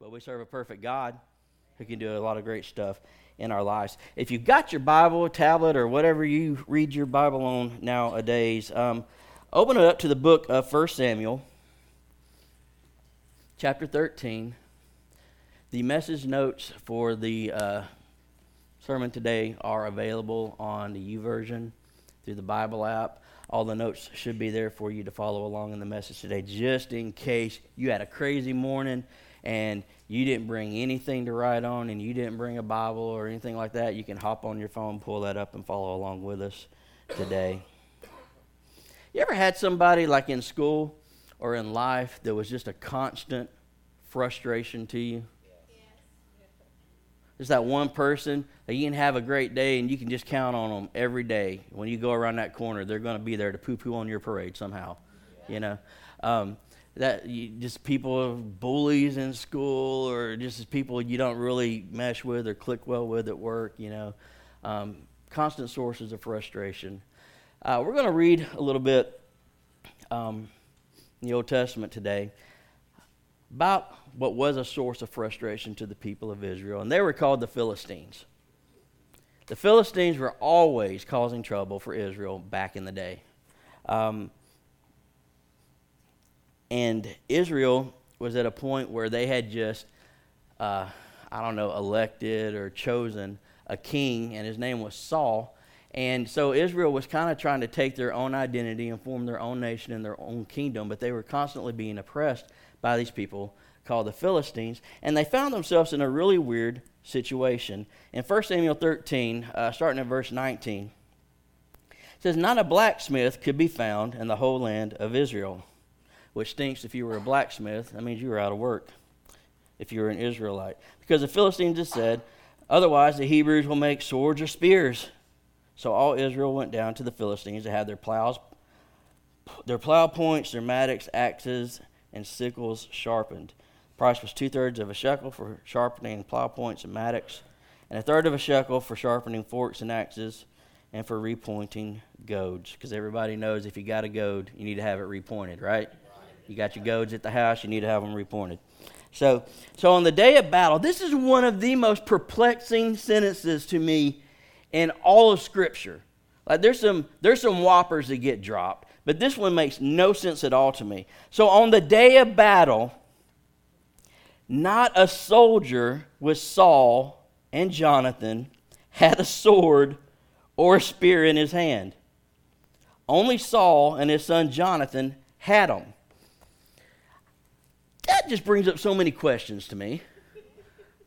but we serve a perfect God who can do a lot of great stuff in our lives. If you've got your Bible, tablet, or whatever you read your Bible on nowadays, um, open it up to the book of 1 Samuel, chapter 13. The message notes for the uh, sermon today are available on the YouVersion through the Bible app. All the notes should be there for you to follow along in the message today, just in case you had a crazy morning and you didn't bring anything to write on and you didn't bring a Bible or anything like that. You can hop on your phone, pull that up, and follow along with us today. You ever had somebody like in school or in life that was just a constant frustration to you? There's that one person that you can have a great day and you can just count on them every day. When you go around that corner, they're going to be there to poo poo on your parade somehow. You know, um, that you, just people bullies in school or just people you don't really mesh with or click well with at work. You know, um, constant sources of frustration. Uh, we're going to read a little bit um, in the Old Testament today about what was a source of frustration to the people of Israel, and they were called the Philistines. The Philistines were always causing trouble for Israel back in the day. Um, and Israel was at a point where they had just, uh, I don't know, elected or chosen a king, and his name was Saul. And so Israel was kind of trying to take their own identity and form their own nation and their own kingdom, but they were constantly being oppressed by these people called the Philistines, and they found themselves in a really weird situation. In 1 Samuel 13, uh, starting at verse 19, it says, Not a blacksmith could be found in the whole land of Israel, which stinks if you were a blacksmith. That means you were out of work if you were an Israelite. Because the Philistines had said, Otherwise, the Hebrews will make swords or spears. So all Israel went down to the Philistines to have their plows, their plow points, their mattocks, axes, and sickles sharpened The price was two thirds of a shekel for sharpening plow points and mattocks, and a third of a shekel for sharpening forks and axes, and for repointing goads. Because everybody knows if you got a goad, you need to have it repointed, right? You got your goads at the house, you need to have them repointed. So, so on the day of battle, this is one of the most perplexing sentences to me in all of Scripture. Like there's some there's some whoppers that get dropped, but this one makes no sense at all to me. So on the day of battle, not a soldier with Saul and Jonathan had a sword or a spear in his hand. Only Saul and his son Jonathan had them. That just brings up so many questions to me.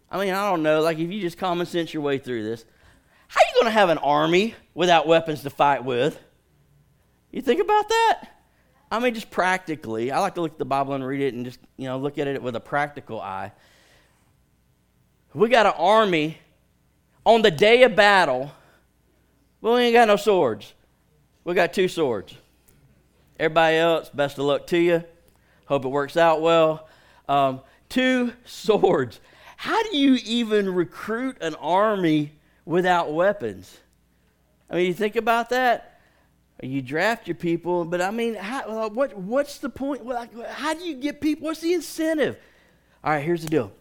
I mean, I don't know, like if you just common sense your way through this, how are you going to have an army without weapons to fight with? You think about that? I mean, just practically. I like to look at the Bible and read it and just, you know, look at it with a practical eye. We got an army on the day of battle. Well, we ain't got no swords. We got two swords. Everybody else, best of luck to you. Hope it works out well. Um, two swords. How do you even recruit an army without weapons? I mean, you think about that you draft your people, but I mean, how, what, what's the point? How do you get people? What's the incentive? All right, here's the deal.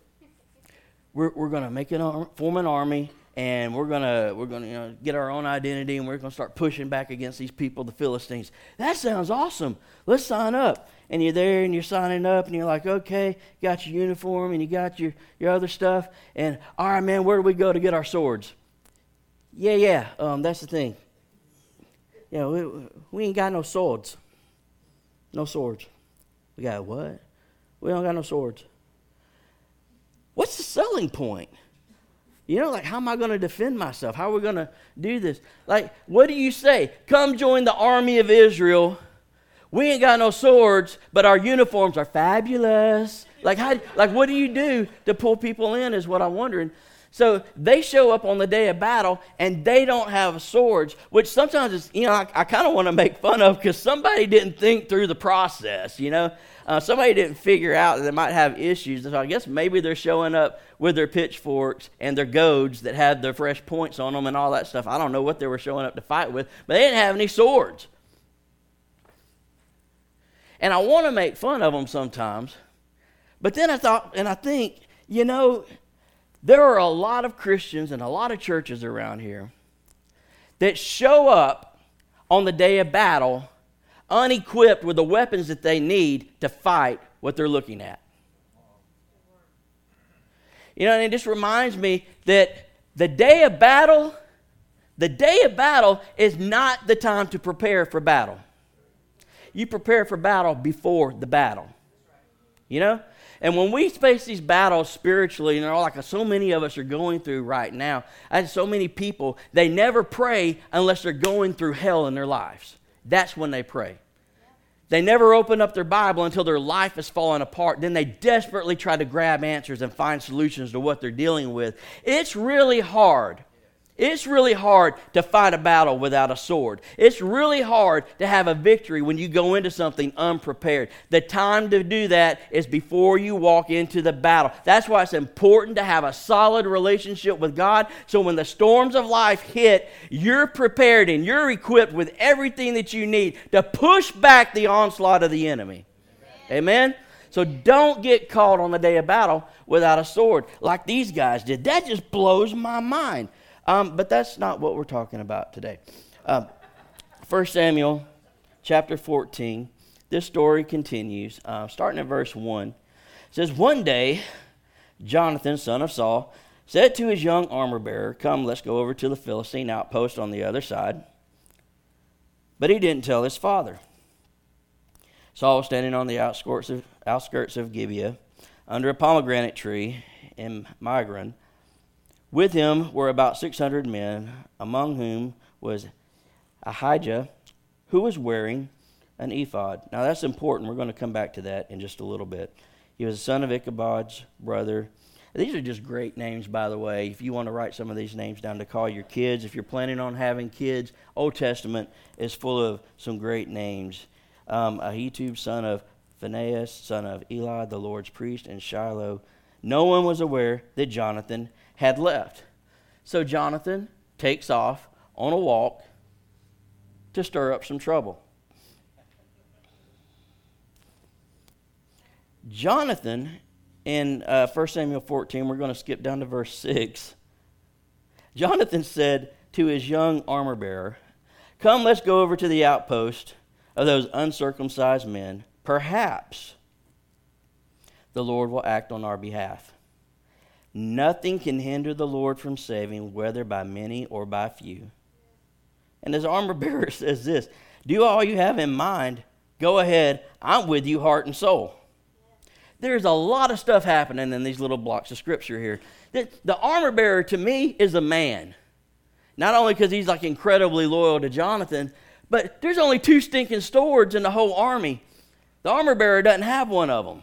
We're, we're going to make an form an army, and we're going to we're going to you know, get our own identity, and we're going to start pushing back against these people, the Philistines. That sounds awesome. Let's sign up. And you're there, and you're signing up, and you're like, okay, got your uniform, and you got your, your other stuff, and all right, man, where do we go to get our swords? Yeah, yeah, um, that's the thing know, we, we ain't got no swords. No swords. We got what? We don't got no swords. What's the selling point? You know, like, how am I going to defend myself? How are we going to do this? Like, what do you say? Come join the army of Israel. We ain't got no swords, but our uniforms are fabulous. Like, how, like, what do you do to pull people in? Is what I'm wondering. So they show up on the day of battle and they don't have swords, which sometimes is, you know, I, I kind of want to make fun of because somebody didn't think through the process, you know. Uh, somebody didn't figure out that they might have issues. So I guess maybe they're showing up with their pitchforks and their goads that had their fresh points on them and all that stuff. I don't know what they were showing up to fight with, but they didn't have any swords. And I want to make fun of them sometimes. But then I thought, and I think, You know, there are a lot of Christians and a lot of churches around here that show up on the day of battle unequipped with the weapons that they need to fight what they're looking at. You know, and it just reminds me that the day of battle, the day of battle is not the time to prepare for battle. You prepare for battle before the battle. You know? And when we face these battles spiritually, you know, like so many of us are going through right now, and so many people, they never pray unless they're going through hell in their lives. That's when they pray. They never open up their Bible until their life is falling apart. Then they desperately try to grab answers and find solutions to what they're dealing with. It's really hard it's really hard to fight a battle without a sword. It's really hard to have a victory when you go into something unprepared. The time to do that is before you walk into the battle. That's why it's important to have a solid relationship with God so when the storms of life hit, you're prepared and you're equipped with everything that you need to push back the onslaught of the enemy. Amen? Amen? So don't get caught on the day of battle without a sword like these guys did. That just blows my mind. Um, but that's not what we're talking about today. Um, 1 Samuel chapter 14, this story continues, uh, starting at verse 1. It says, One day, Jonathan, son of Saul, said to his young armor bearer, Come, let's go over to the Philistine outpost on the other side. But he didn't tell his father. Saul was standing on the outskirts of, outskirts of Gibeah under a pomegranate tree in Migron with him were about 600 men, among whom was Ahijah, who was wearing an ephod. Now that's important. We're going to come back to that in just a little bit. He was the son of Ichabod's brother. These are just great names, by the way. If you want to write some of these names down to call your kids, if you're planning on having kids, Old Testament is full of some great names. Um, Ahitub, son of Phinehas, son of Eli, the Lord's priest, and Shiloh. No one was aware that Jonathan had left. So Jonathan takes off on a walk to stir up some trouble. Jonathan, in uh, 1 Samuel 14, we're going to skip down to verse 6. Jonathan said to his young armor bearer, Come, let's go over to the outpost of those uncircumcised men. Perhaps the Lord will act on our behalf. Nothing can hinder the Lord from saving, whether by many or by few. And his armor bearer says this Do all you have in mind. Go ahead. I'm with you, heart and soul. There's a lot of stuff happening in these little blocks of scripture here. The, the armor bearer to me is a man. Not only because he's like incredibly loyal to Jonathan, but there's only two stinking swords in the whole army. The armor bearer doesn't have one of them.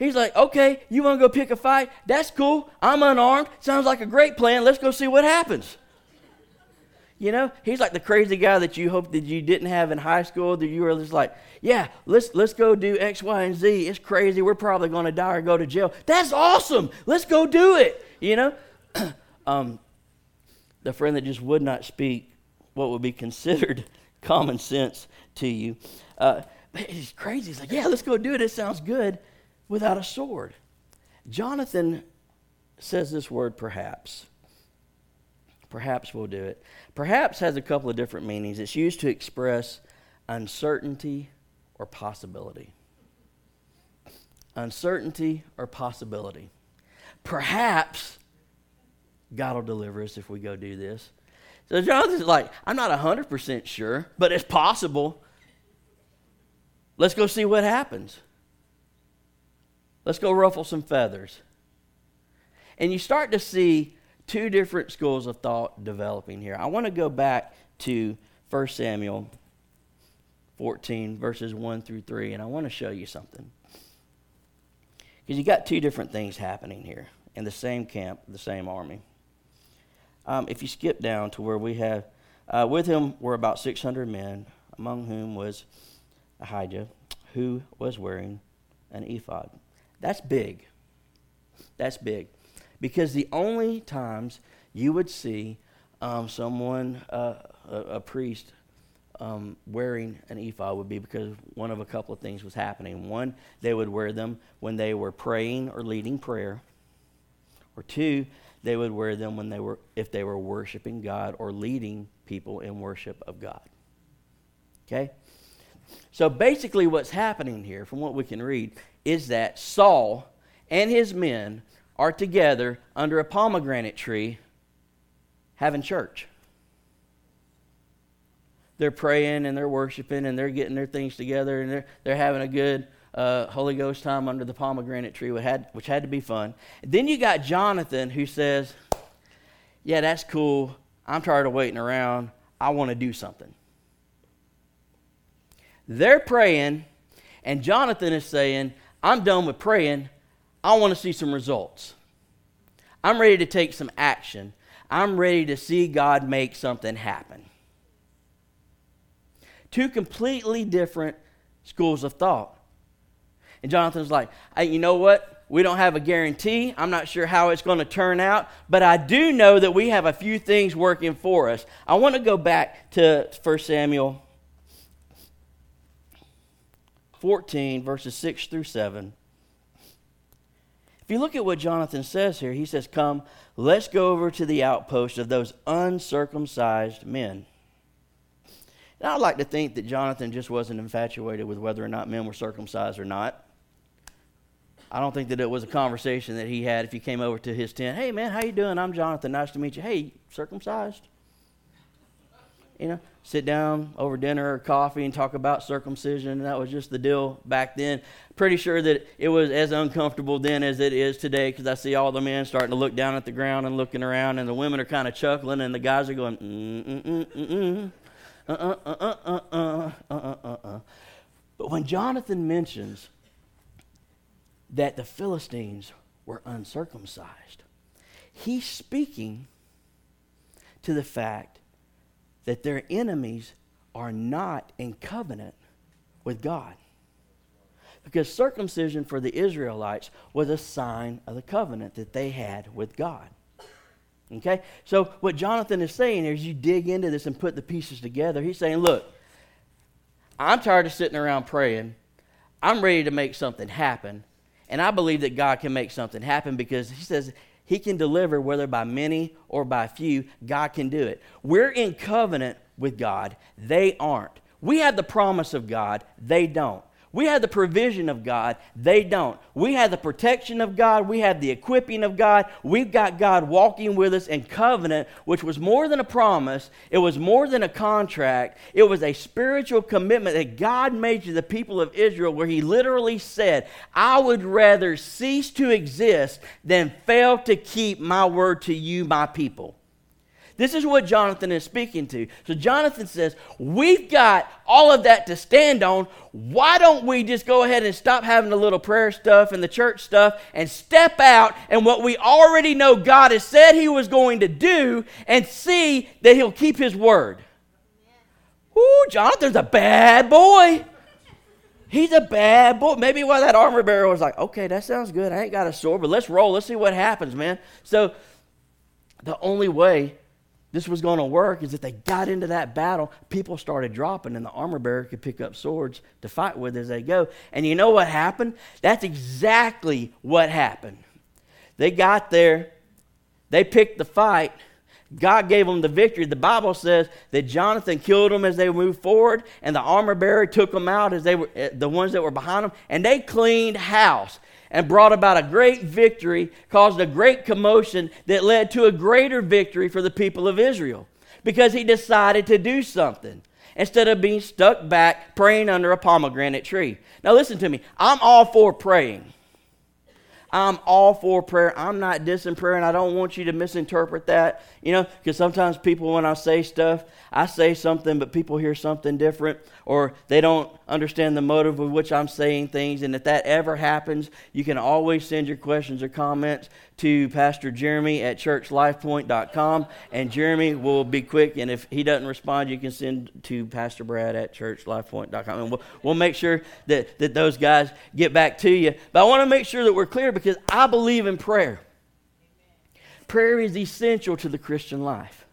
He's like, okay, you want to go pick a fight? That's cool. I'm unarmed. Sounds like a great plan. Let's go see what happens. You know, he's like the crazy guy that you hope that you didn't have in high school. That you were just like, yeah, let's let's go do X, Y, and Z. It's crazy. We're probably going to die or go to jail. That's awesome. Let's go do it. You know, um, the friend that just would not speak what would be considered common sense to you. Uh, he's crazy. He's like, yeah, let's go do it. It sounds good without a sword. Jonathan says this word perhaps. Perhaps we'll do it. Perhaps has a couple of different meanings. It's used to express uncertainty or possibility. Uncertainty or possibility. Perhaps God will deliver us if we go do this. So Jonathan's like, I'm not 100% sure, but it's possible. Let's go see what happens. Let's go ruffle some feathers. And you start to see two different schools of thought developing here. I want to go back to 1 Samuel 14, verses 1 through 3, and I want to show you something. Because you got two different things happening here in the same camp, the same army. Um, if you skip down to where we have, uh, with him were about 600 men, among whom was Ahijah, who was wearing an ephod. That's big. That's big. Because the only times you would see um, someone, uh, a, a, priest, um, wearing an ephod would be because one of a couple of things was happening. One, they would wear them when they were praying or leading prayer, or two, they would wear them when they were if they were worshiping God or leading people in worship of God. Okay? So basically what's happening here from what we can read is that Saul and his men are together under a pomegranate tree having church. They're praying and they're worshiping and they're getting their things together and they're, they're having a good uh, Holy Ghost time under the pomegranate tree, which had, which had to be fun. Then you got Jonathan who says, Yeah, that's cool. I'm tired of waiting around. I want to do something. They're praying, and Jonathan is saying, I'm done with praying. I want to see some results. I'm ready to take some action. I'm ready to see God make something happen. Two completely different schools of thought. And Jonathan's like, hey, you know what? We don't have a guarantee. I'm not sure how it's going to turn out, but I do know that we have a few things working for us. I want to go back to 1 Samuel 14, verses 6 through 7. If you look at what Jonathan says here, he says, Come, let's go over to the outpost of those uncircumcised men. And I'd like to think that Jonathan just wasn't infatuated with whether or not men were circumcised or not. I don't think that it was a conversation that he had if you came over to his tent. Hey man, how you doing? I'm Jonathan. Nice to meet you. Hey, circumcised? you know, sit down over dinner or coffee and talk about circumcision. And that was just the deal back then. Pretty sure that it was as uncomfortable then as it is today because I see all the men starting to look down at the ground and looking around, and the women are kind of chuckling, and the guys are going, mm, mm, mm, mm, mm. Uh, uh, uh, uh, uh, uh, uh, uh, uh. But when Jonathan mentions that the Philistines were uncircumcised, he's speaking to the fact that their enemies are not in covenant with God. Because circumcision for the Israelites was a sign of the covenant that they had with God. Okay? So, what Jonathan is saying as you dig into this and put the pieces together, he's saying, Look, I'm tired of sitting around praying. I'm ready to make something happen. And I believe that God can make something happen because he says he can deliver whether by many or by few. God can do it. We're in covenant with God. They aren't. We have the promise of God. They don't. We have the provision of God. They don't. We have the protection of God. We have the equipping of God. We've got God walking with us in covenant, which was more than a promise. It was more than a contract. It was a spiritual commitment that God made to the people of Israel, where He literally said, I would rather cease to exist than fail to keep my word to you, my people. This is what Jonathan is speaking to. So Jonathan says, We've got all of that to stand on. Why don't we just go ahead and stop having the little prayer stuff and the church stuff and step out and what we already know God has said He was going to do and see that He'll keep His word? Ooh, Jonathan's a bad boy. He's a bad boy. Maybe why that armor bearer was like, okay, that sounds good. I ain't got a sword, but let's roll. Let's see what happens, man. So the only way this was going to work is if they got into that battle, people started dropping, and the armor bearer could pick up swords to fight with as they go. And you know what happened? That's exactly what happened. They got there, they picked the fight. God gave them the victory. The Bible says that Jonathan killed them as they moved forward, and the armor bearer took them out as they were eh, the ones that were behind them, and they cleaned house and brought about a great victory, caused a great commotion that led to a greater victory for the people of Israel because he decided to do something instead of being stuck back praying under a pomegranate tree. Now, listen to me. I'm all for praying. I'm all for prayer. I'm not dissing prayer, and I don't want you to misinterpret that, you know, because sometimes people, when I say stuff, I say something, but people hear something different, or they don't understand the motive with which I'm saying things. And if that ever happens, you can always send your questions or comments to Pastor Jeremy at churchlifepoint.com, and Jeremy will be quick. And if he doesn't respond, you can send to Pastor Brad at churchlifepoint.com, and we'll, we'll make sure that, that those guys get back to you. But I want to make sure that we're clear because I believe in prayer. Prayer is essential to the Christian life.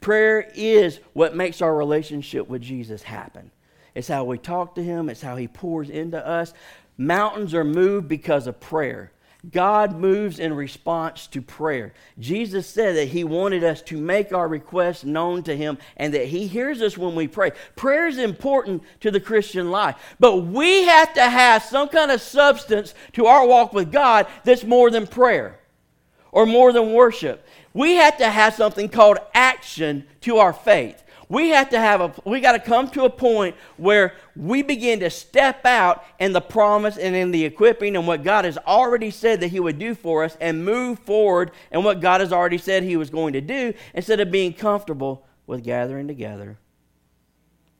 Prayer is what makes our relationship with Jesus happen. It's how we talk to Him, it's how He pours into us. Mountains are moved because of prayer. God moves in response to prayer. Jesus said that He wanted us to make our requests known to Him and that He hears us when we pray. Prayer is important to the Christian life, but we have to have some kind of substance to our walk with God that's more than prayer or more than worship. We have to have something called action to our faith we have to have a we got to come to a point where we begin to step out in the promise and in the equipping and what God has already said that he would do for us and move forward and what God has already said he was going to do instead of being comfortable with gathering together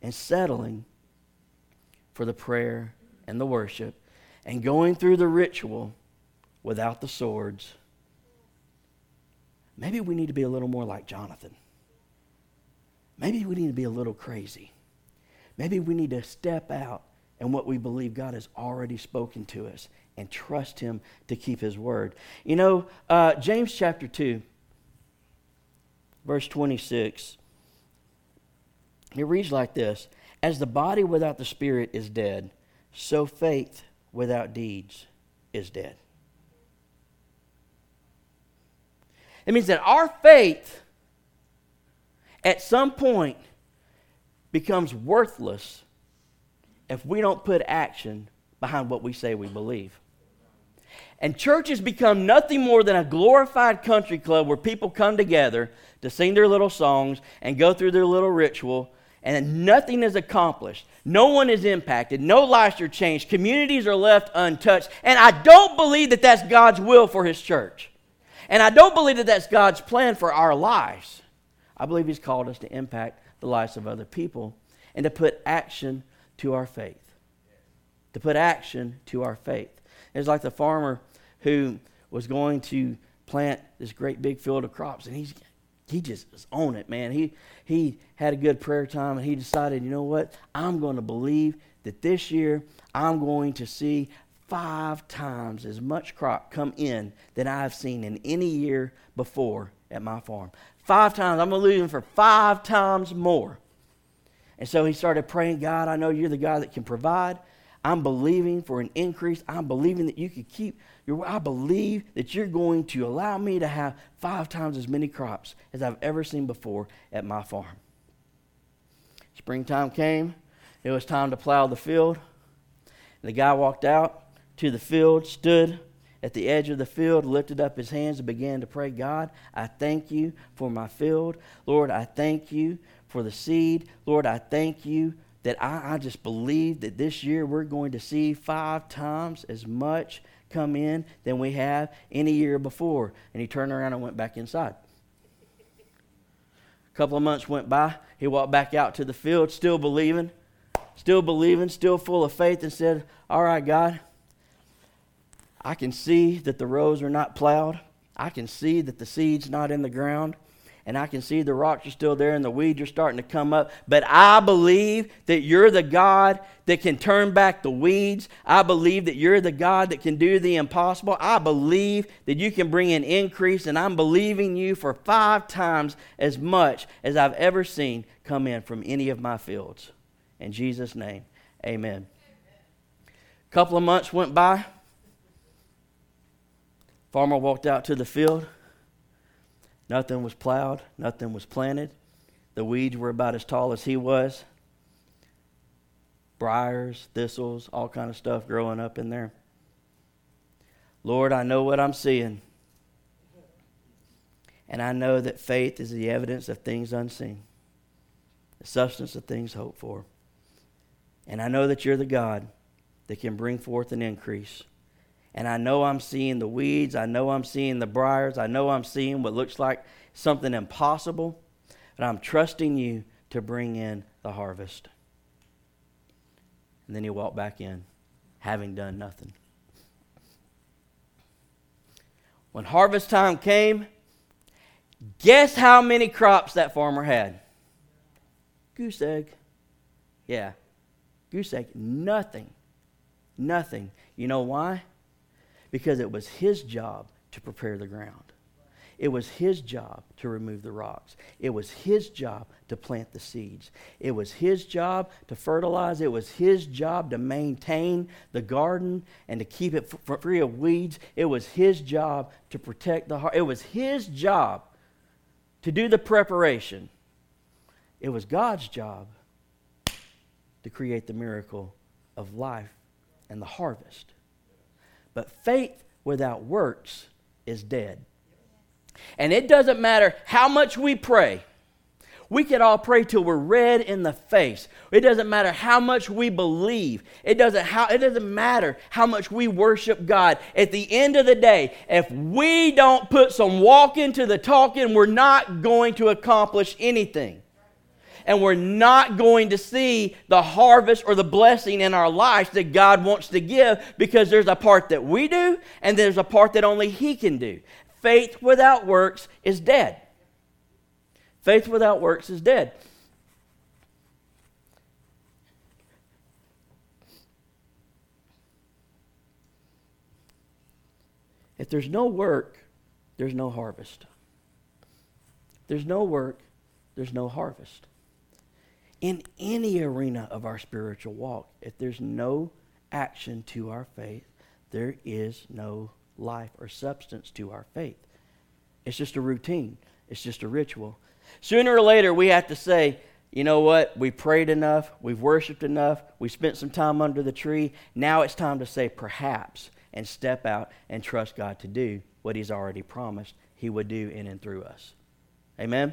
and settling for the prayer and the worship and going through the ritual without the swords. Maybe we need to be a little more like Jonathan maybe we need to be a little crazy. Maybe we need to step out and what we believe God has already spoken to us and trust Him to keep His word. You know, uh, James chapter 2, verse 26, it reads like this As the body without the spirit is dead, so faith without deeds is dead. It means that our faith at some point becomes worthless if we don't put action behind what we say we believe. And churches become nothing more than a glorified country club where people come together to sing their little songs and go through their little ritual, and nothing is accomplished. No one is impacted. No lives are changed. Communities are left untouched. And I don't believe that that's God's will for His church. And I don't believe that that's God's plan for our lives. I believe He's called us to impact the lives of other people and to put action to our faith. To put action to our faith. It's like the farmer who was going to plant this great big field of crops, and he's he just was on it, man. He he had a good prayer time, and he decided, you know what? I'm going to believe that this year I'm going to see five times as much crop come in than I've seen in any year before at my farm. Five times. I'm believing for five times more. And so he started praying, God, I know you're the God that can provide. I'm believing for an increase. I'm believing that you could keep your I believe that you're going to allow me to have five times as many crops as I've ever seen before at my farm. Springtime came. It was time to plow the field. The guy walked out to the field, stood at the edge of the field, lifted up his hands and began to pray, God, I thank you for my field. Lord, I thank you for the seed. Lord, I thank you that I, I just believe that this year we're going to see five times as much come in than we have any year before. And he turned around and went back inside. A couple of months went by. He walked back out to the field, still believing, still believing, still full of faith, and said, All right, God, I can see that the rows are not plowed. I can see that the seed's not in the ground. And I can see the rocks are still there and the weeds are starting to come up. But I believe that you're the God that can turn back the weeds. I believe that you're the God that can do the impossible. I believe that you can bring an increase. And I'm believing you for five times as much as I've ever seen come in from any of my fields. In Jesus' name, amen. A couple of months went by. Farmer walked out to the field. Nothing was plowed, nothing was planted. The weeds were about as tall as he was. Briars, thistles, all kind of stuff growing up in there. Lord, I know what I'm seeing. And I know that faith is the evidence of things unseen, the substance of things hoped for. And I know that you're the God that can bring forth an increase and I know I'm seeing the weeds. I know I'm seeing the briars. I know I'm seeing what looks like something impossible. But I'm trusting you to bring in the harvest. And then he walked back in, having done nothing. When harvest time came, guess how many crops that farmer had? Goose egg. Yeah, goose egg. Nothing. Nothing. You know why? Because it was his job to prepare the ground. It was his job to remove the rocks. It was his job to plant the seeds. It was his job to fertilize. It was his job to maintain the garden and to keep it f- free of weeds. It was his job to protect the heart. It was his job to do the preparation. It was God's job to create the miracle of life and the harvest. But faith without works is dead. And it doesn't matter how much we pray. We could all pray till we're red in the face. It doesn't matter how much we believe. It doesn't, how, it doesn't matter how much we worship God. At the end of the day, if we don't put some walk into the talking, we're not going to accomplish anything and we're not going to see the harvest or the blessing in our lives that God wants to give because there's a part that we do and there's a part that only He can do. Faith without works is dead. Faith without works is dead. If there's no work, there's no harvest. There's no work, there's no harvest in any arena of our spiritual walk. If there's no action to our faith, there is no life or substance to our faith. It's just a routine, it's just a ritual. Sooner or later, we have to say, you know what? We prayed enough, we've worshiped enough, we spent some time under the tree. Now it's time to say perhaps and step out and trust God to do what He's already promised He would do in and through us. Amen?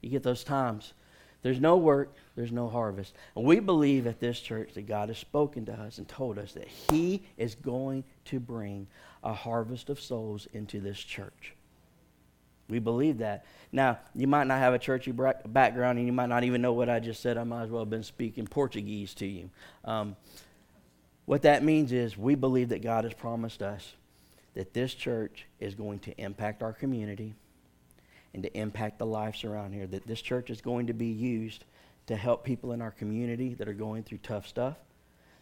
You get those times there's no work, there's no harvest. And we believe at this church that God has spoken to us and told us that He is going to bring a harvest of souls into this church. We believe that. Now, you might not have a churchy background and you might not even know what I just said. I might as well have been speaking Portuguese to you. Um, what that means is we believe that God has promised us that this church is going to impact our community and to impact the lives around here. That this church is going to be used to help people in our community that are going through tough stuff.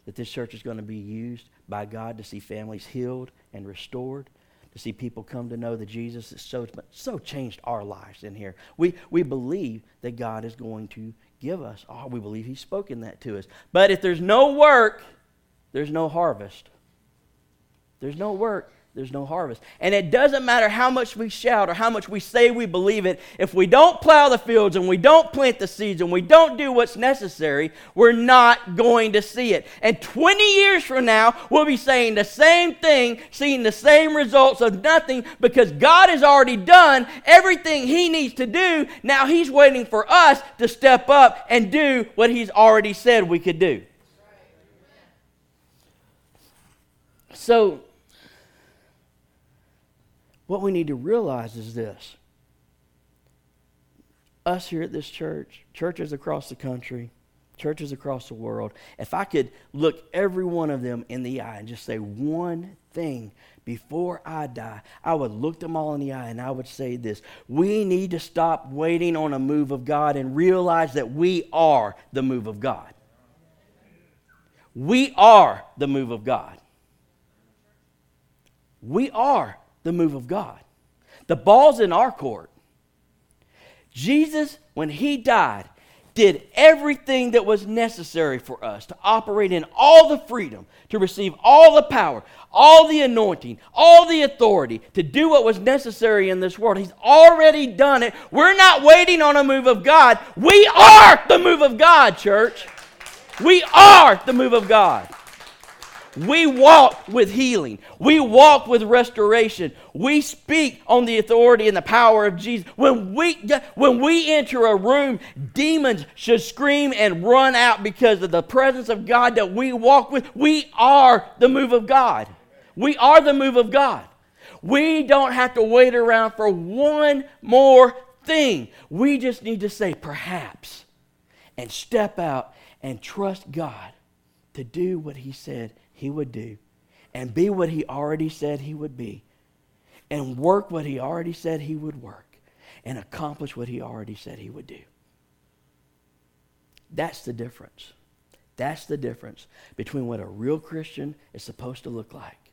That this church is going to be used by God to see families healed and restored. To see people come to know that Jesus has so, so changed our lives in here. We, we believe that God is going to give us. Oh, we believe He's spoken that to us. But if there's no work, there's no harvest. There's no work there's no harvest. And it doesn't matter how much we shout or how much we say we believe it, if we don't plow the fields and we don't plant the seeds and we don't do what's necessary, we're not going to see it. And 20 years from now, we'll be saying the same thing, seeing the same results of nothing because God has already done everything He needs to do. Now He's waiting for us to step up and do what He's already said we could do. So, what we need to realize is this us here at this church, churches across the country, churches across the world, if I could look every one of them in the eye and just say one thing before I die, I would look them all in the eye and I would say this We need to stop waiting on a move of God and realize that we are the move of God. We are the move of God. We are the move of God. The ball's in our court. Jesus, when he died, did everything that was necessary for us to operate in all the freedom, to receive all the power, all the anointing, all the authority, to do what was necessary in this world. He's already done it. We're not waiting on a move of God. We are the move of God, church. We are the move of God. We walk with healing. We walk with restoration. We speak on the authority and the power of Jesus. When we, when we enter a room, demons should scream and run out because of the presence of God that we walk with. We are the move of God. We are the move of God. We don't have to wait around for one more thing. We just need to say, perhaps, and step out and trust God to do what He said he would do and be what he already said he would be and work what he already said he would work and accomplish what he already said he would do. That's the difference. That's the difference between what a real Christian is supposed to look like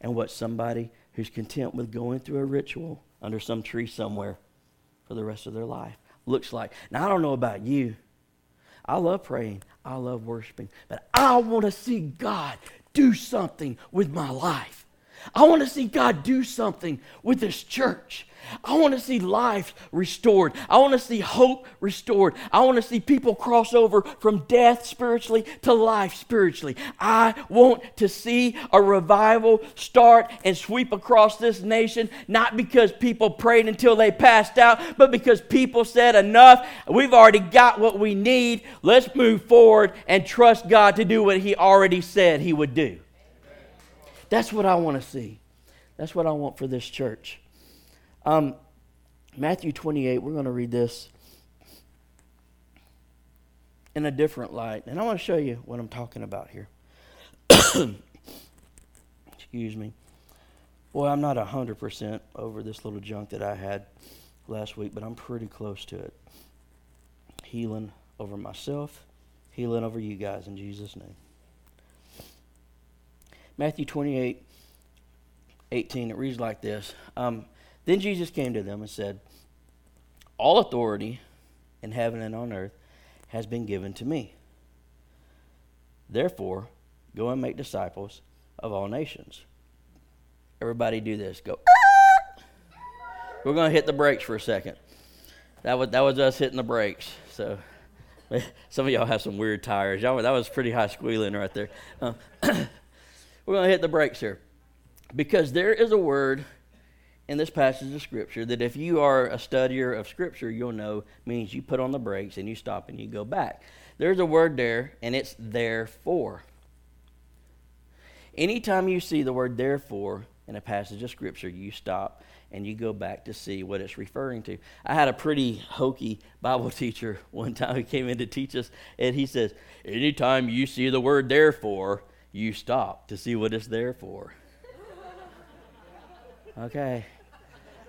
and what somebody who's content with going through a ritual under some tree somewhere for the rest of their life. Looks like. Now, I don't know about you. I love praying, I love worshiping, but I want to see God do something with my life. I want to see God do something with this church. I want to see life restored. I want to see hope restored. I want to see people cross over from death spiritually to life spiritually. I want to see a revival start and sweep across this nation, not because people prayed until they passed out, but because people said, Enough, we've already got what we need. Let's move forward and trust God to do what He already said He would do. That's what I want to see. That's what I want for this church. Um, Matthew 28, we're going to read this in a different light. And I want to show you what I'm talking about here. Excuse me. Boy, I'm not 100% over this little junk that I had last week, but I'm pretty close to it. Healing over myself, healing over you guys in Jesus' name. Matthew 28, 18, it reads like this. Um, then Jesus came to them and said, All authority in heaven and on earth has been given to me. Therefore, go and make disciples of all nations. Everybody do this. Go. We're going to hit the brakes for a second. That was, that was us hitting the brakes. So some of y'all have some weird tires. Y'all, that was pretty high squealing right there. Uh, We're going to hit the brakes here. Because there is a word in this passage of Scripture that if you are a studier of Scripture, you'll know means you put on the brakes and you stop and you go back. There's a word there, and it's therefore. Anytime you see the word therefore in a passage of Scripture, you stop and you go back to see what it's referring to. I had a pretty hokey Bible teacher one time who came in to teach us, and he says, Anytime you see the word therefore, you stop to see what it's there for. okay,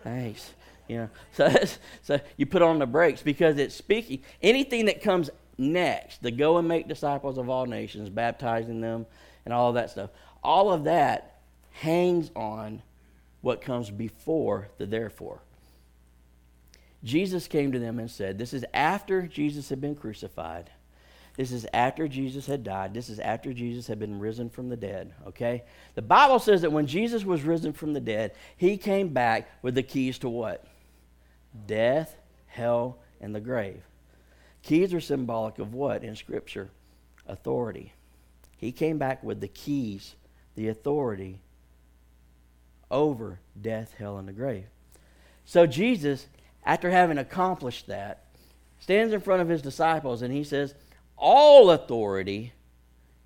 thanks. You know, so, so you put on the brakes because it's speaking. Anything that comes next, the go and make disciples of all nations, baptizing them, and all of that stuff, all of that hangs on what comes before the therefore. Jesus came to them and said, This is after Jesus had been crucified. This is after Jesus had died. This is after Jesus had been risen from the dead, okay? The Bible says that when Jesus was risen from the dead, he came back with the keys to what? Death, hell, and the grave. Keys are symbolic of what in Scripture? Authority. He came back with the keys, the authority over death, hell, and the grave. So Jesus, after having accomplished that, stands in front of his disciples and he says, all authority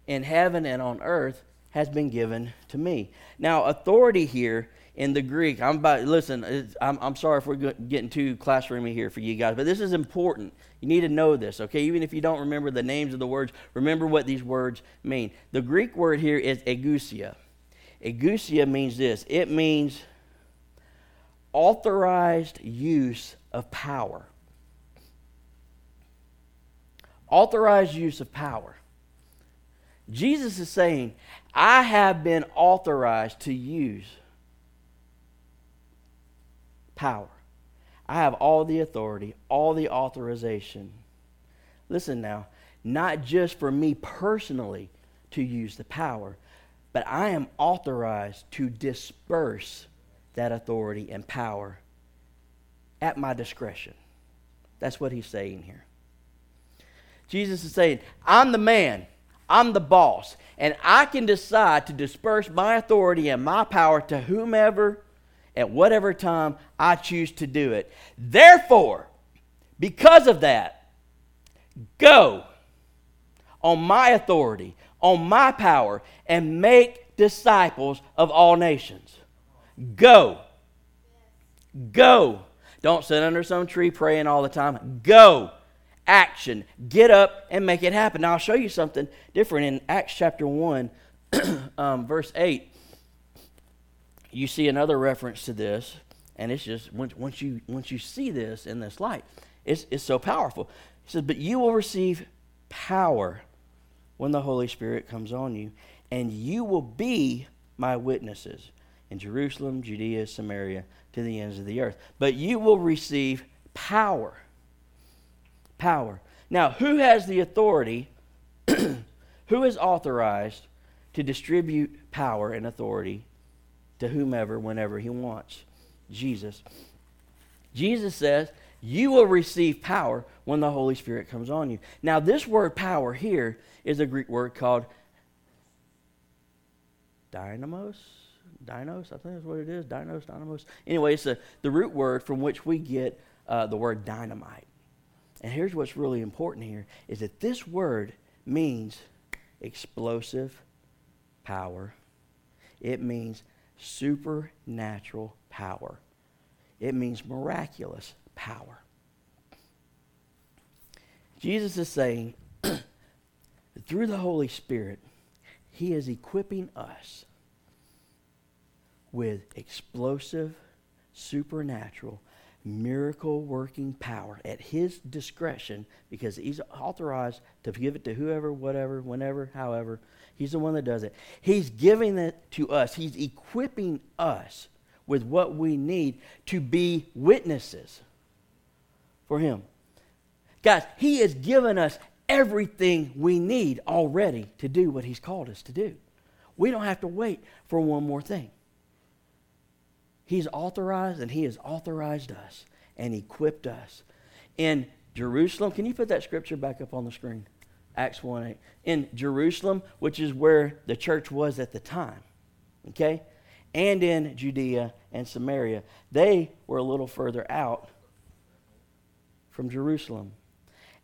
in heaven and on earth has been given to me. Now, authority here in the Greek, I'm about, listen, I'm, I'm sorry if we're getting too classroomy here for you guys, but this is important. You need to know this, okay? Even if you don't remember the names of the words, remember what these words mean. The Greek word here is exousia. Exousia means this it means authorized use of power authorized use of power. Jesus is saying, I have been authorized to use power. I have all the authority, all the authorization. Listen now, not just for me personally to use the power, but I am authorized to disperse that authority and power at my discretion. That's what he's saying here. Jesus is saying, I'm the man, I'm the boss, and I can decide to disperse my authority and my power to whomever at whatever time I choose to do it. Therefore, because of that, go on my authority, on my power, and make disciples of all nations. Go. Go. Don't sit under some tree praying all the time. Go action. Get up and make it happen. Now, I'll show you something different in Acts chapter 1, um, verse 8. You see another reference to this, and it's just once, once, you, once you see this in this light, it's, it's so powerful. He says, But you will receive power when the Holy Spirit comes on you, and you will be my witnesses in Jerusalem, Judea, Samaria, to the ends of the earth. But you will receive power. Power. Now, who has the authority? who is authorized to distribute power and authority to whomever, whenever he wants? Jesus. Jesus says, You will receive power when the Holy Spirit comes on you. Now, this word power here is a Greek word called dynamos. Dinos, I think that's what it is. Dinos, dynamos. Anyway, it's a, the root word from which we get uh, the word dynamite. And here's what's really important here is that this word means explosive power. It means supernatural power. It means miraculous power. Jesus is saying through the Holy Spirit, He is equipping us with explosive, supernatural, miracle working power at his discretion because he's authorized to give it to whoever, whatever, whenever, however. He's the one that does it. He's giving it to us, he's equipping us with what we need to be witnesses for him. Guys, he has given us everything we need already to do what he's called us to do. We don't have to wait for one more thing. He's authorized and He has authorized us and equipped us. In Jerusalem, can you put that scripture back up on the screen? Acts 1 8. In Jerusalem, which is where the church was at the time, okay? And in Judea and Samaria. They were a little further out from Jerusalem.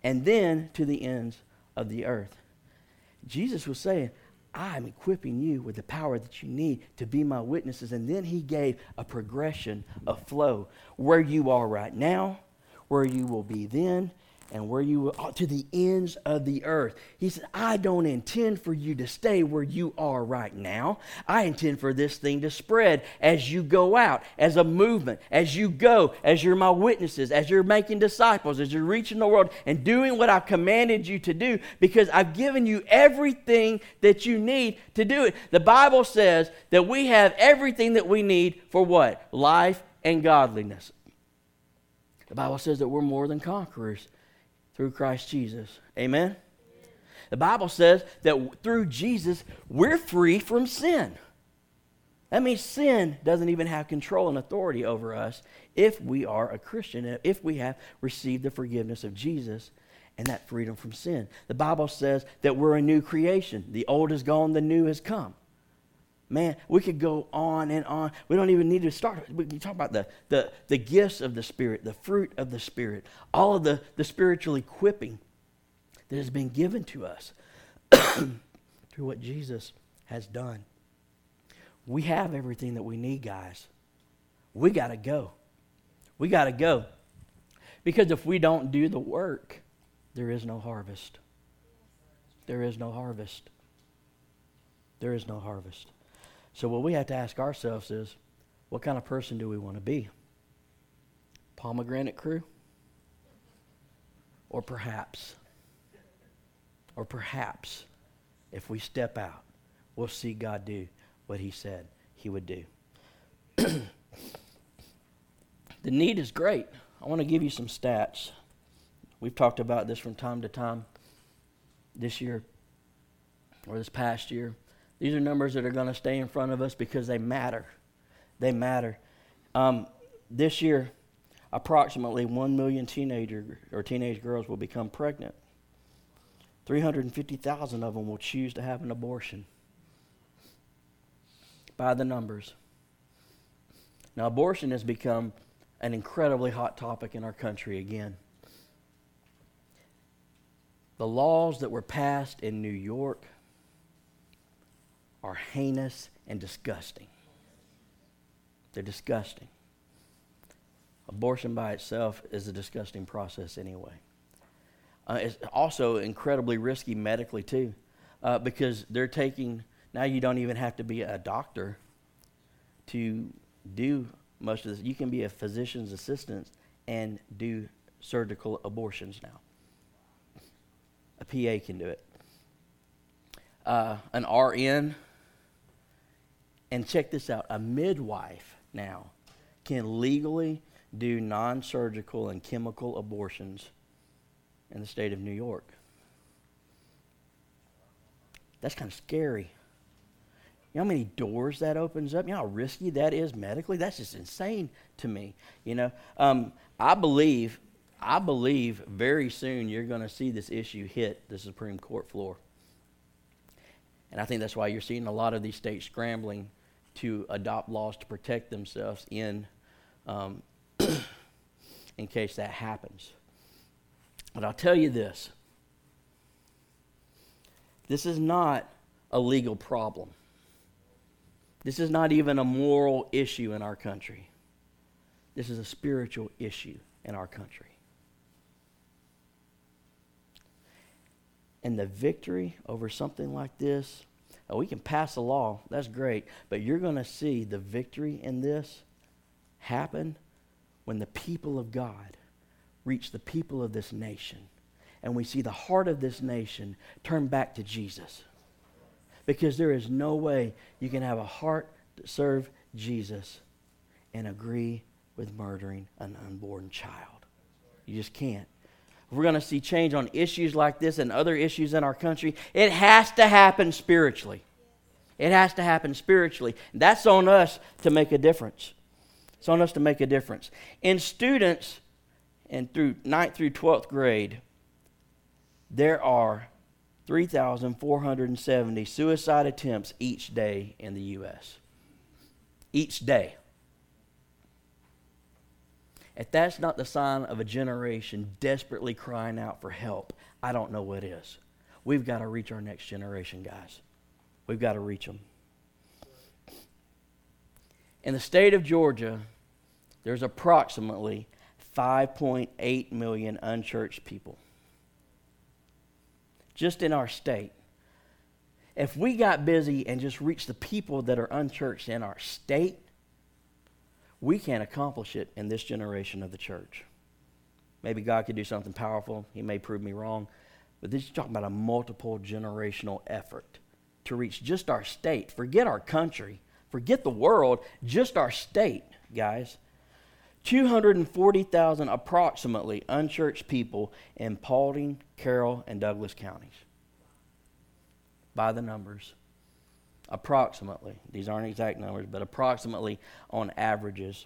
And then to the ends of the earth. Jesus was saying, I'm equipping you with the power that you need to be my witnesses. And then he gave a progression, a flow, where you are right now, where you will be then, and where you to the ends of the earth. He said, I don't intend for you to stay where you are right now. I intend for this thing to spread as you go out, as a movement, as you go, as you're my witnesses, as you're making disciples, as you're reaching the world and doing what I've commanded you to do, because I've given you everything that you need to do it. The Bible says that we have everything that we need for what? Life and godliness. The Bible says that we're more than conquerors through Christ Jesus. Amen? The Bible says that through Jesus, we're free from sin. That means sin doesn't even have control and authority over us if we are a Christian, if we have received the forgiveness of Jesus and that freedom from sin. The Bible says that we're a new creation. The old is gone, the new has come. Man, we could go on and on. We don't even need to start. We can talk about the, the, the gifts of the Spirit, the fruit of the Spirit, all of the, the spiritual equipping that has been given to us through what Jesus has done. We have everything that we need, guys. We got to go. We got to go. Because if we don't do the work, there is no harvest. There is no harvest. There is no harvest. So, what we have to ask ourselves is what kind of person do we want to be? Pomegranate crew? Or perhaps, or perhaps, if we step out, we'll see God do what He said He would do. the need is great. I want to give you some stats. We've talked about this from time to time this year or this past year. These are numbers that are going to stay in front of us because they matter. They matter. Um, this year, approximately 1 million teenager or teenage girls will become pregnant. 350,000 of them will choose to have an abortion. By the numbers. Now, abortion has become an incredibly hot topic in our country again. The laws that were passed in New York, are heinous and disgusting. They're disgusting. Abortion by itself is a disgusting process anyway. Uh, it's also incredibly risky medically, too, uh, because they're taking, now you don't even have to be a doctor to do most of this. You can be a physician's assistant and do surgical abortions now. A PA can do it. Uh, an RN And check this out a midwife now can legally do non surgical and chemical abortions in the state of New York. That's kind of scary. You know how many doors that opens up? You know how risky that is medically? That's just insane to me. You know, um, I believe, I believe very soon you're going to see this issue hit the Supreme Court floor. And I think that's why you're seeing a lot of these states scrambling to adopt laws to protect themselves in, um, in case that happens. But I'll tell you this this is not a legal problem. This is not even a moral issue in our country. This is a spiritual issue in our country. And the victory over something like this, oh, we can pass a law, that's great, but you're going to see the victory in this happen when the people of God reach the people of this nation and we see the heart of this nation turn back to Jesus. Because there is no way you can have a heart to serve Jesus and agree with murdering an unborn child. You just can't. We're going to see change on issues like this and other issues in our country, it has to happen spiritually. It has to happen spiritually. That's on us to make a difference. It's on us to make a difference. In students, and through 9th through 12th grade, there are 3,470 suicide attempts each day in the U.S. Each day. If that's not the sign of a generation desperately crying out for help, I don't know what is. We've got to reach our next generation, guys. We've got to reach them. In the state of Georgia, there's approximately 5.8 million unchurched people just in our state. If we got busy and just reached the people that are unchurched in our state, we can't accomplish it in this generation of the church. Maybe God could do something powerful. He may prove me wrong. But this is talking about a multiple generational effort to reach just our state. Forget our country. Forget the world. Just our state, guys. 240,000 approximately unchurched people in Paulding, Carroll, and Douglas counties. By the numbers. Approximately. These aren't exact numbers, but approximately on averages.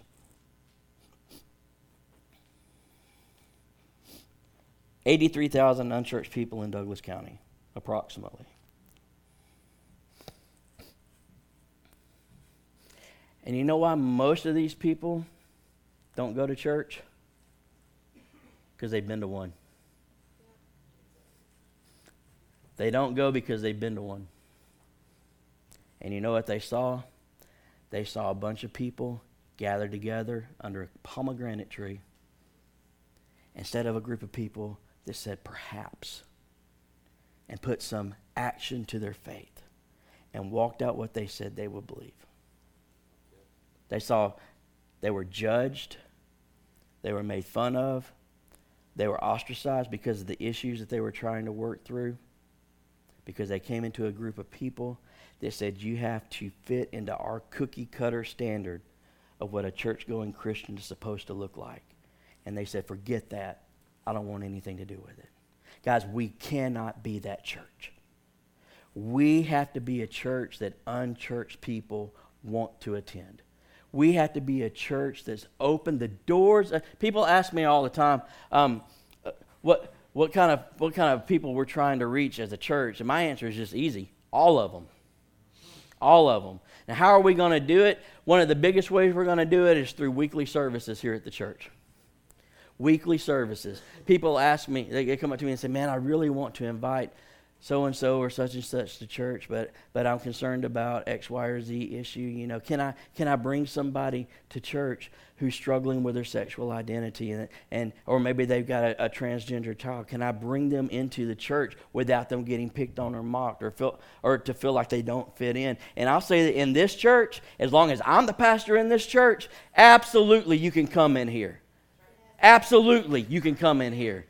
Eighty-three thousand unchurched people in Douglas County, approximately. And you know why most of these people don't go to church? Because they've been to one. They don't go because they've been to one. And you know what they saw? They saw a bunch of people gathered together under a pomegranate tree instead of a group of people that said perhaps and put some action to their faith and walked out what they said they would believe. They saw they were judged, they were made fun of, they were ostracized because of the issues that they were trying to work through, because they came into a group of people that said, You have to fit into our cookie cutter standard of what a church going Christian is supposed to look like. And they said, Forget that. I don't want anything to do with it. Guys, we cannot be that church. We have to be a church that unchurched people want to attend. We have to be a church that's open the doors. People ask me all the time, um, uh, what, what, kind of, what kind of people we're trying to reach as a church? And my answer is just easy all of them. All of them. Now, how are we going to do it? One of the biggest ways we're going to do it is through weekly services here at the church. Weekly services. People ask me, they come up to me and say, Man, I really want to invite so and so or such and such to church, but but I'm concerned about X, Y, or Z issue. You know, can I can I bring somebody to church who's struggling with their sexual identity and and or maybe they've got a, a transgender child? Can I bring them into the church without them getting picked on or mocked or feel or to feel like they don't fit in? And I'll say that in this church, as long as I'm the pastor in this church, absolutely you can come in here. Absolutely, you can come in here.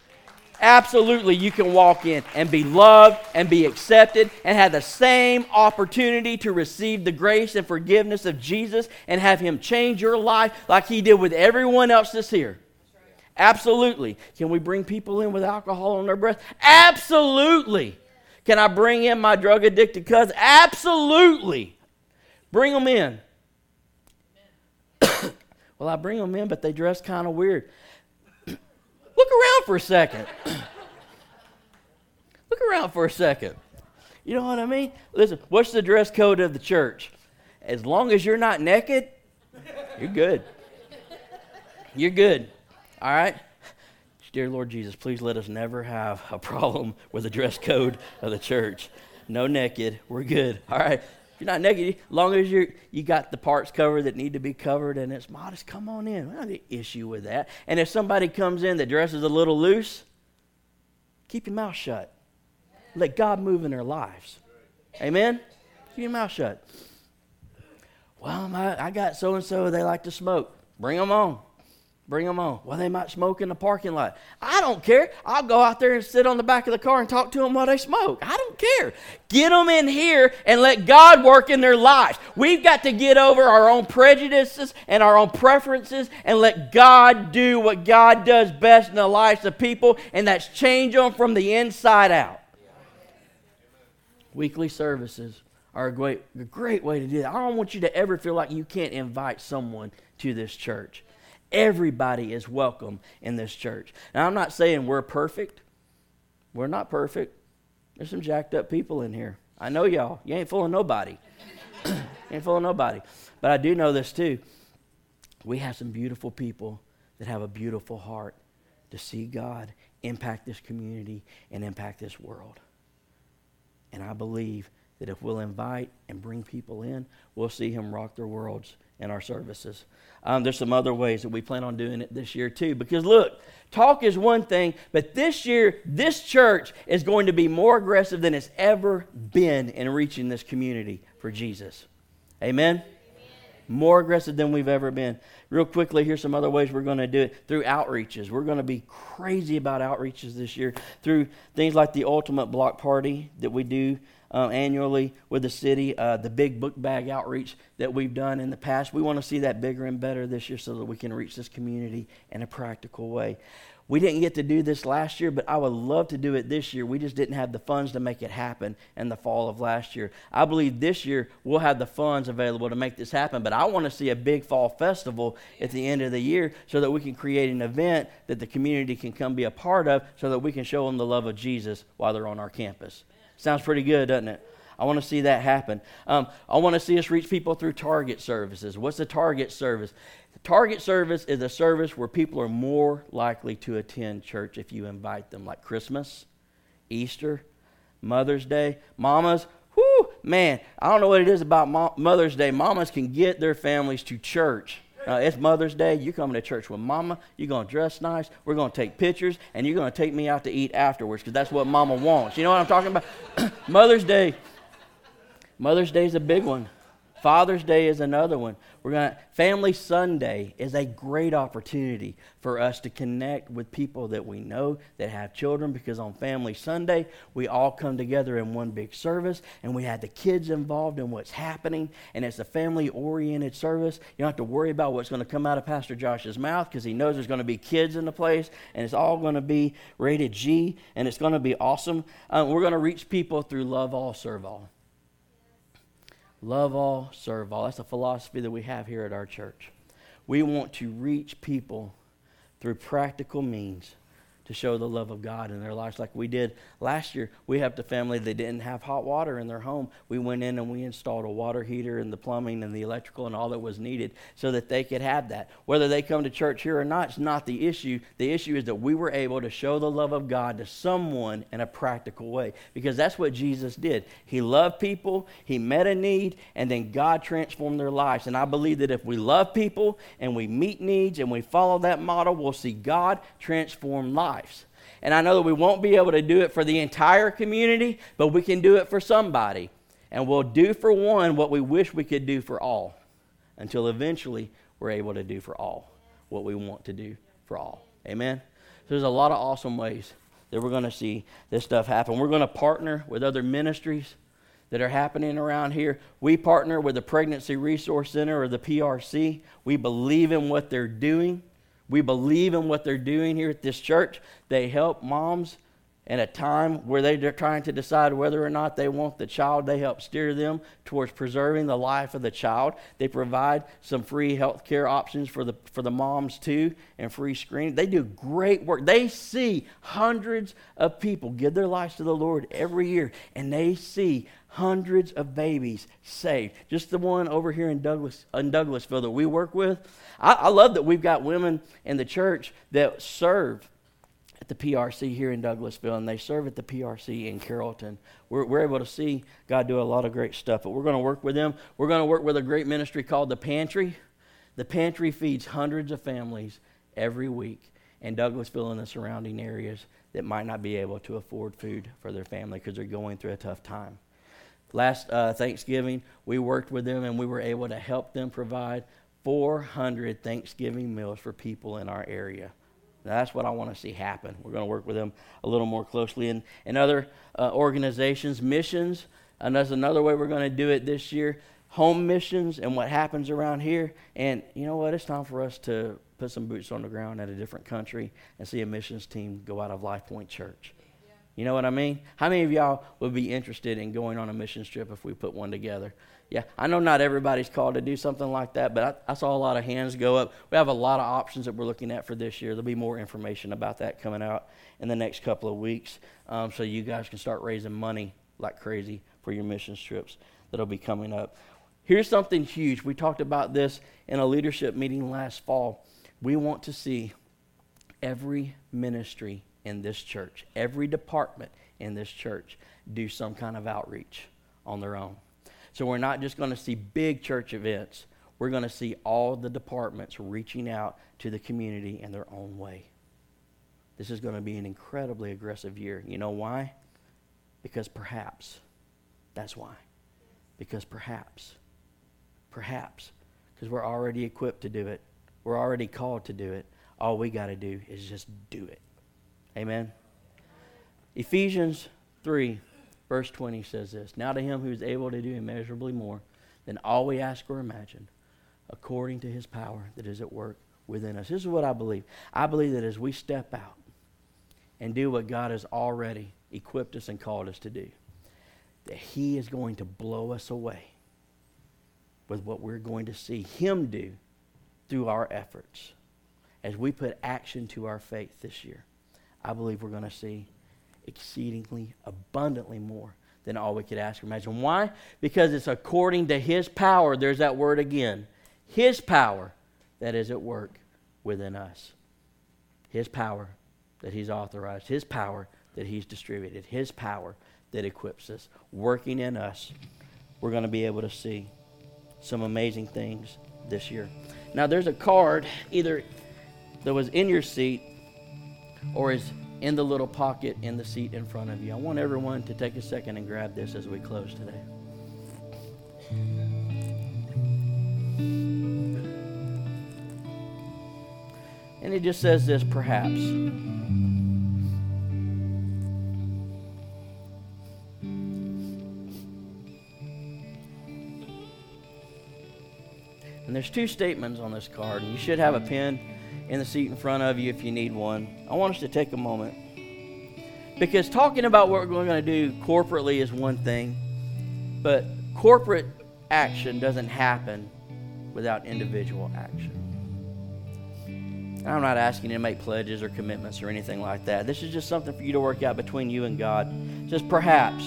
Absolutely, you can walk in and be loved and be accepted and have the same opportunity to receive the grace and forgiveness of Jesus and have Him change your life like He did with everyone else that's here. Absolutely. Can we bring people in with alcohol on their breath? Absolutely. Can I bring in my drug addicted cousin? Absolutely. Bring them in. well, I bring them in, but they dress kind of weird. Look around for a second. Look around for a second. You know what I mean? Listen, what's the dress code of the church? As long as you're not naked, you're good. You're good. All right? Dear Lord Jesus, please let us never have a problem with the dress code of the church. No naked. We're good. All right? You're not negative. long as you you got the parts covered that need to be covered and it's modest, come on in. We don't have issue with that. And if somebody comes in that dresses a little loose, keep your mouth shut. Let God move in their lives. Amen? Keep your mouth shut. Well, my, I got so and so, they like to smoke. Bring them on. Bring them on. Well, they might smoke in the parking lot. I don't care. I'll go out there and sit on the back of the car and talk to them while they smoke. I don't care. Get them in here and let God work in their lives. We've got to get over our own prejudices and our own preferences and let God do what God does best in the lives of people, and that's change them from the inside out. Weekly services are a great, a great way to do that. I don't want you to ever feel like you can't invite someone to this church. Everybody is welcome in this church. Now, I'm not saying we're perfect. We're not perfect. There's some jacked up people in here. I know y'all. You ain't fooling nobody. ain't fooling nobody. But I do know this too. We have some beautiful people that have a beautiful heart to see God impact this community and impact this world. And I believe that if we'll invite and bring people in, we'll see Him rock their worlds in our services. Um, there's some other ways that we plan on doing it this year too. Because look, talk is one thing, but this year, this church is going to be more aggressive than it's ever been in reaching this community for Jesus. Amen? Amen. More aggressive than we've ever been. Real quickly, here's some other ways we're going to do it through outreaches. We're going to be crazy about outreaches this year through things like the ultimate block party that we do uh, annually with the city, uh, the big book bag outreach that we've done in the past. We want to see that bigger and better this year so that we can reach this community in a practical way. We didn't get to do this last year, but I would love to do it this year. We just didn't have the funds to make it happen in the fall of last year. I believe this year we'll have the funds available to make this happen, but I want to see a big fall festival at the end of the year so that we can create an event that the community can come be a part of so that we can show them the love of Jesus while they're on our campus. Sounds pretty good, doesn't it? I want to see that happen. Um, I want to see us reach people through target services. What's a target service? The target service is a service where people are more likely to attend church if you invite them, like Christmas, Easter, Mother's Day. Mamas, whoo, man, I don't know what it is about Mother's Day. Mamas can get their families to church uh, it's Mother's Day. You're coming to church with Mama. You're going to dress nice. We're going to take pictures, and you're going to take me out to eat afterwards because that's what Mama wants. You know what I'm talking about? Mother's Day. Mother's Day is a big one. Father's Day is another one. We're to Family Sunday is a great opportunity for us to connect with people that we know that have children because on Family Sunday we all come together in one big service and we have the kids involved in what's happening and it's a family oriented service. You don't have to worry about what's going to come out of Pastor Josh's mouth because he knows there's going to be kids in the place and it's all going to be rated G and it's going to be awesome. Um, we're going to reach people through love all, serve all. Love all, serve all. That's a philosophy that we have here at our church. We want to reach people through practical means to show the love of God in their lives like we did last year. We helped a family that didn't have hot water in their home. We went in and we installed a water heater and the plumbing and the electrical and all that was needed so that they could have that. Whether they come to church here or not, it's not the issue. The issue is that we were able to show the love of God to someone in a practical way because that's what Jesus did. He loved people, He met a need, and then God transformed their lives. And I believe that if we love people and we meet needs and we follow that model, we'll see God transform lives lives. And I know that we won't be able to do it for the entire community, but we can do it for somebody. And we'll do for one what we wish we could do for all until eventually we're able to do for all what we want to do for all. Amen? So there's a lot of awesome ways that we're going to see this stuff happen. We're going to partner with other ministries that are happening around here. We partner with the Pregnancy Resource Center or the PRC. We believe in what they're doing. We believe in what they're doing here at this church. They help moms in a time where they're trying to decide whether or not they want the child, they help steer them towards preserving the life of the child. They provide some free health care options for the, for the moms too and free screening. They do great work. They see hundreds of people give their lives to the Lord every year, and they see hundreds of babies saved. Just the one over here in Douglas in Douglasville that we work with. I, I love that we've got women in the church that serve at the PRC here in Douglasville, and they serve at the PRC in Carrollton. We're, we're able to see God do a lot of great stuff, but we're going to work with them. We're going to work with a great ministry called The Pantry. The Pantry feeds hundreds of families every week in Douglasville and the surrounding areas that might not be able to afford food for their family because they're going through a tough time. Last uh, Thanksgiving, we worked with them and we were able to help them provide 400 Thanksgiving meals for people in our area. That's what I want to see happen. We're going to work with them a little more closely. And, and other uh, organizations, missions, and that's another way we're going to do it this year. Home missions and what happens around here. And you know what? It's time for us to put some boots on the ground at a different country and see a missions team go out of Life Point Church. You know what I mean? How many of y'all would be interested in going on a mission trip if we put one together? Yeah, I know not everybody's called to do something like that, but I, I, saw a lot of hands go up. We have a lot of options that we're looking at for this year. There'll be more information about that coming out in the next couple of weeks, um, so you guys can start raising money like crazy for your mission trips that'll be coming up. Here's something huge. We talked about this in a leadership meeting last fall. We want to see every ministry in this church, every department in this church, do some kind of outreach on their own. So we're not just going to see big church events, we're going to see all the departments reaching out to the community in their own way. This is going to be an incredibly aggressive year. You know why? Because perhaps, that's why. Because perhaps, perhaps, because we're already equipped to do it, we're already called to do it. All we got to do is just do it. Amen. Ephesians 3 Verse 20 says this Now to him who is able to do immeasurably more than all we ask or imagine, according to his power that is at work within us. This is what I believe. I believe that as we step out and do what God has already equipped us and called us to do, that he is going to blow us away with what we're going to see him do through our efforts. As we put action to our faith this year, I believe we're going to see exceedingly abundantly more than all we could ask or imagine. Why? Because it's according to His power. There's that word again. His power that is at work within us. His power that He's authorized. His power that He's distributed. His power that equips us. Working in us. We're going to be able to see some amazing things this year. Now, there's a card either that was in your seat or is in the little pocket in the seat in front of you. I want everyone to take a second and grab this as we close today. And it just says this perhaps. And there's two statements on this card, and you should have a pen in the seat in front of you if you need one. I want us to take a moment. Because talking about what we're going to do corporately is one thing, but corporate action doesn't happen without individual action. I'm not asking you to make pledges or commitments or anything like that. This is just something for you to work out between you and God. Just perhaps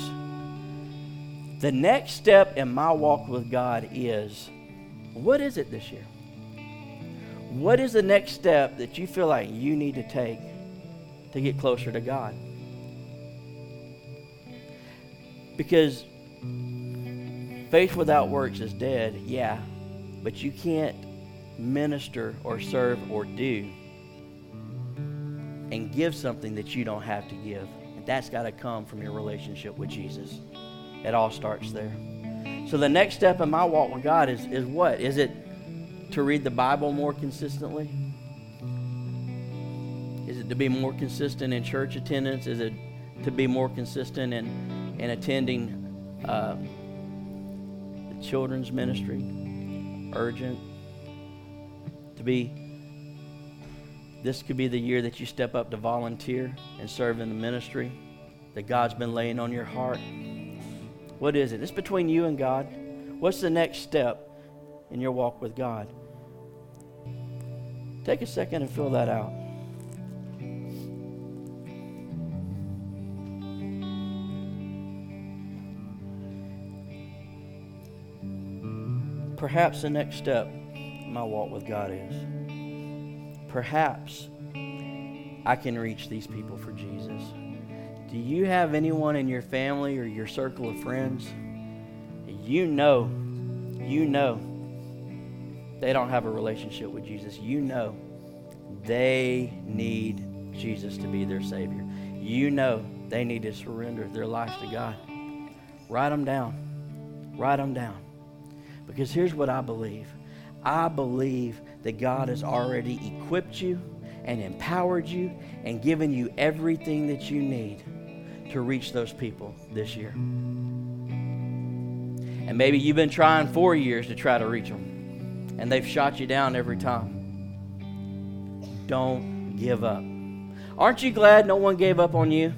the next step in my walk with God is what is it this year? What is the next step that you feel like you need to take to get closer to God? Because faith without works is dead, yeah, but you can't minister or serve or do and give something that you don't have to give. And that's got to come from your relationship with Jesus. It all starts there. So the next step in my walk with God is, is what? Is it to read the Bible more consistently? Is it to be more consistent in church attendance? Is it to be more consistent in, in attending uh, the children's ministry? Urgent. To be, this could be the year that you step up to volunteer and serve in the ministry that God's been laying on your heart. What is it? It's between you and God. What's the next step in your walk with God? Take a second and fill that out. Perhaps the next step in my walk with God is perhaps I can reach these people for Jesus. Do you have anyone in your family or your circle of friends? You know, you know they don't have a relationship with Jesus. You know they need Jesus to be their Savior. You know they need to surrender their lives to God. Write them down. Write them down. Because here's what I believe I believe that God has already equipped you and empowered you and given you everything that you need to reach those people this year. And maybe you've been trying four years to try to reach them, and they've shot you down every time. Don't give up. Aren't you glad no one gave up on you?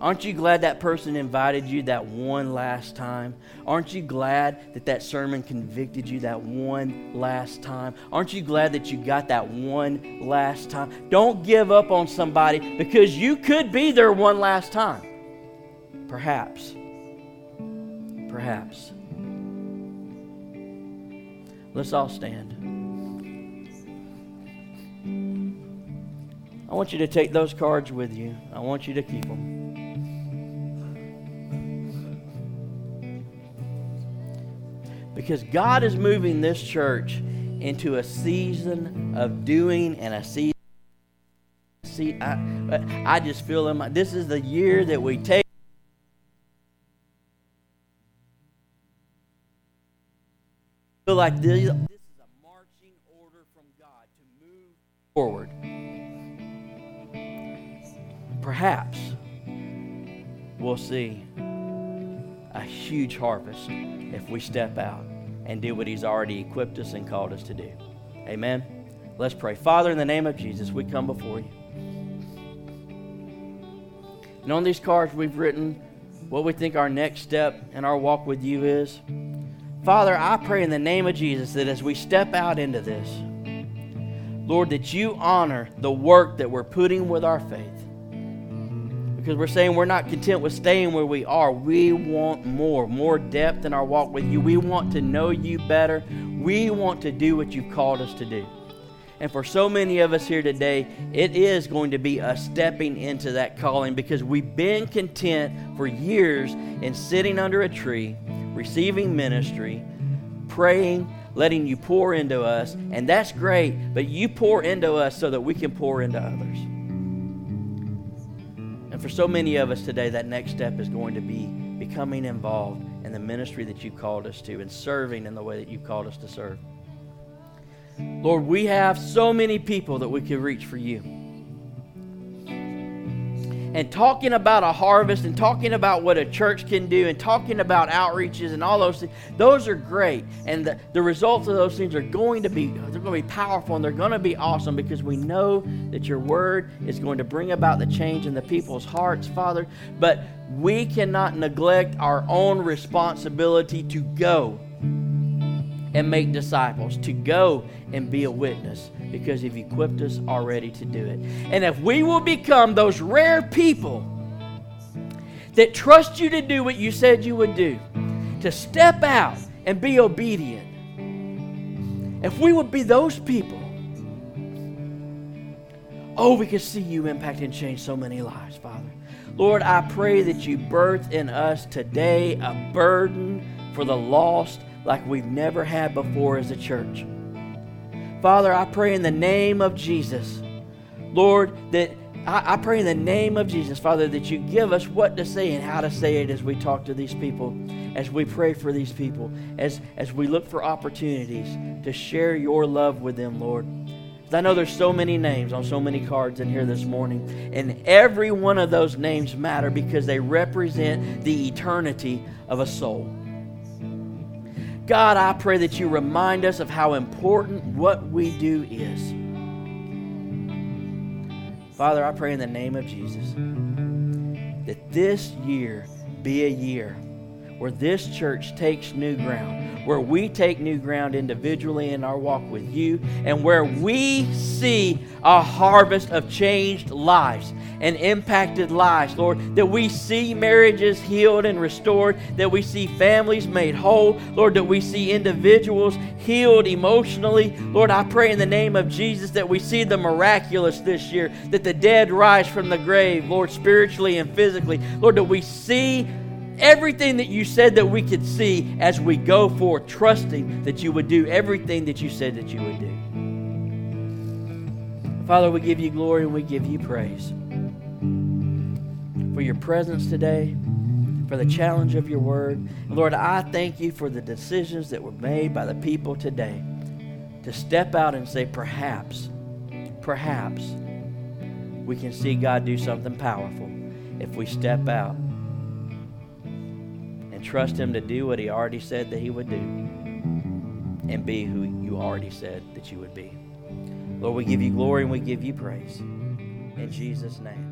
Aren't you glad that person invited you that one last time? Aren't you glad that that sermon convicted you that one last time? Aren't you glad that you got that one last time? Don't give up on somebody because you could be there one last time. Perhaps. Perhaps. Let's all stand. I want you to take those cards with you. I want you to keep them. because God is moving this church into a season of doing and a season. See, I, I just feel in my, this is the year that we take. Feel like this, this is a marching order from God to move forward. Perhaps we'll see a huge harvest if we step out and do what He's already equipped us and called us to do. Amen. Let's pray. Father, in the name of Jesus, we come before you. And on these cards, we've written what we think our next step in our walk with you is. Father, I pray in the name of Jesus that as we step out into this, Lord, that you honor the work that we're putting with our faith because we're saying we're not content with staying where we are. We want more, more depth in our walk with you. We want to know you better. We want to do what you've called us to do. And for so many of us here today, it is going to be a stepping into that calling because we've been content for years in sitting under a tree, receiving ministry, praying, letting you pour into us. And that's great, but you pour into us so that we can pour into others. And for so many of us today, that next step is going to be becoming involved in the ministry that you've called us to and serving in the way that you've called us to serve. Lord, we have so many people that we could reach for you and talking about a harvest and talking about what a church can do and talking about outreaches and all those things those are great. And the, the results of those things are going to be they're going to be powerful and they're going to be awesome because we know that your word is going to bring about the change in the people's hearts father. But we cannot neglect our own responsibility to go and make disciples, to go and be a witness, because you've equipped us already to do it. And if we will become those rare people that trust you to do what you said you would do, to step out and be obedient, if we would be those people, oh, we could see you impact and change so many lives, Father. Lord, I pray that you birth in us today a burden for the lost like we've never had before as a church. Father, I pray in the name of Jesus, Lord, that I, I, pray in the name of Jesus, Father, that you give us what to say and how to say it as we talk to these people, as we pray for these people, as, as we look for opportunities to share your love with them, Lord. I know there's so many names on so many cards in here this morning, and every one of those names matter because they represent the eternity of a soul. God, I pray that you remind us of how important what we do is. Father, I pray in the name of Jesus that this year be a year where this church takes new ground, where we take new ground individually in our walk with you, and where we see a harvest of changed lives and impacted lives, Lord, that we see marriages healed and restored, that we see families made whole, Lord, that we see individuals healed emotionally. Lord, I pray in the name of Jesus that we see the miraculous this year, that the dead rise from the grave, Lord, spiritually and physically. Lord, that we see everything that you said that we could see as we go forth, trusting that you would do everything that you said that you would do. Father, we give you glory and we give you praise for your presence today, for the challenge of your word. Lord, I thank you for the decisions that were made by the people today to step out and say, perhaps, perhaps we can see God do something powerful if we step out and trust Him to do what He already said that He would do and be who you already said that you would be. Lord, we give you glory and we give you praise. In Jesus' name.